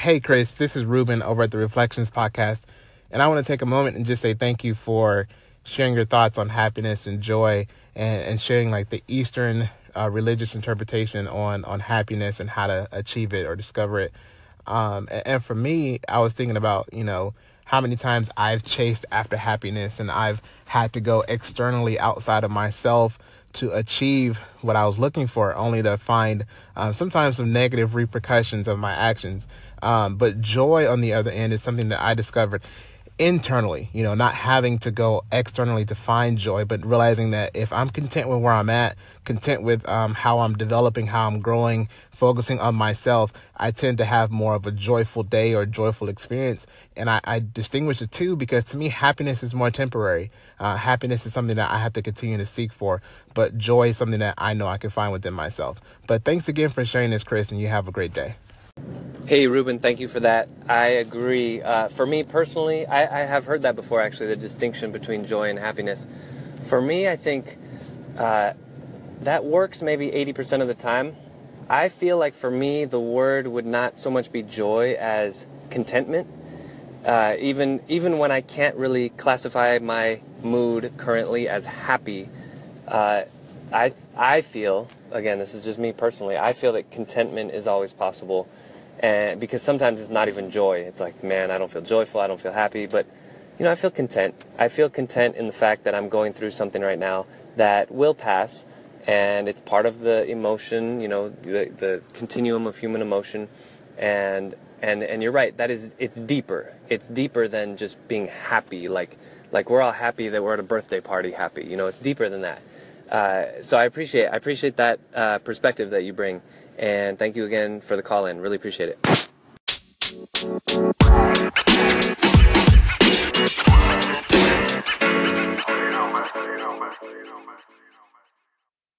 Hey, Chris, this is Ruben over at the Reflections Podcast. And I want to take a moment and just say thank you for sharing your thoughts on happiness and joy and, and sharing like the Eastern uh, religious interpretation on, on happiness and how to achieve it or discover it. Um, and, and for me, I was thinking about, you know, how many times I've chased after happiness and I've had to go externally outside of myself to achieve what I was looking for, only to find um, sometimes some negative repercussions of my actions. Um, but joy, on the other end, is something that I discovered internally, you know, not having to go externally to find joy, but realizing that if I'm content with where I'm at, content with um, how I'm developing, how I'm growing, focusing on myself, I tend to have more of a joyful day or joyful experience. And I, I distinguish the two because to me, happiness is more temporary. Uh, happiness is something that I have to continue to seek for, but joy is something that I know I can find within myself. But thanks again for sharing this, Chris, and you have a great day. Hey, Ruben, thank you for that. I agree. Uh, for me personally, I, I, have heard that before actually, the distinction between joy and happiness. For me, I think uh, that works maybe 80% of the time. I feel like for me, the word would not so much be joy as contentment. Uh, even even when I can't really classify my mood currently as happy, uh, I I feel again this is just me personally. I feel that contentment is always possible and because sometimes it's not even joy. It's like, man, I don't feel joyful, I don't feel happy, but you know, I feel content. I feel content in the fact that I'm going through something right now that will pass, and it's part of the emotion, you know, the, the continuum of human emotion, and and and you're right. That is, it's deeper. It's deeper than just being happy. Like like we're all happy that we're at a birthday party, happy. You know, it's deeper than that. Uh, so I appreciate I appreciate that uh, perspective that you bring, and thank you again for the call in. Really appreciate it.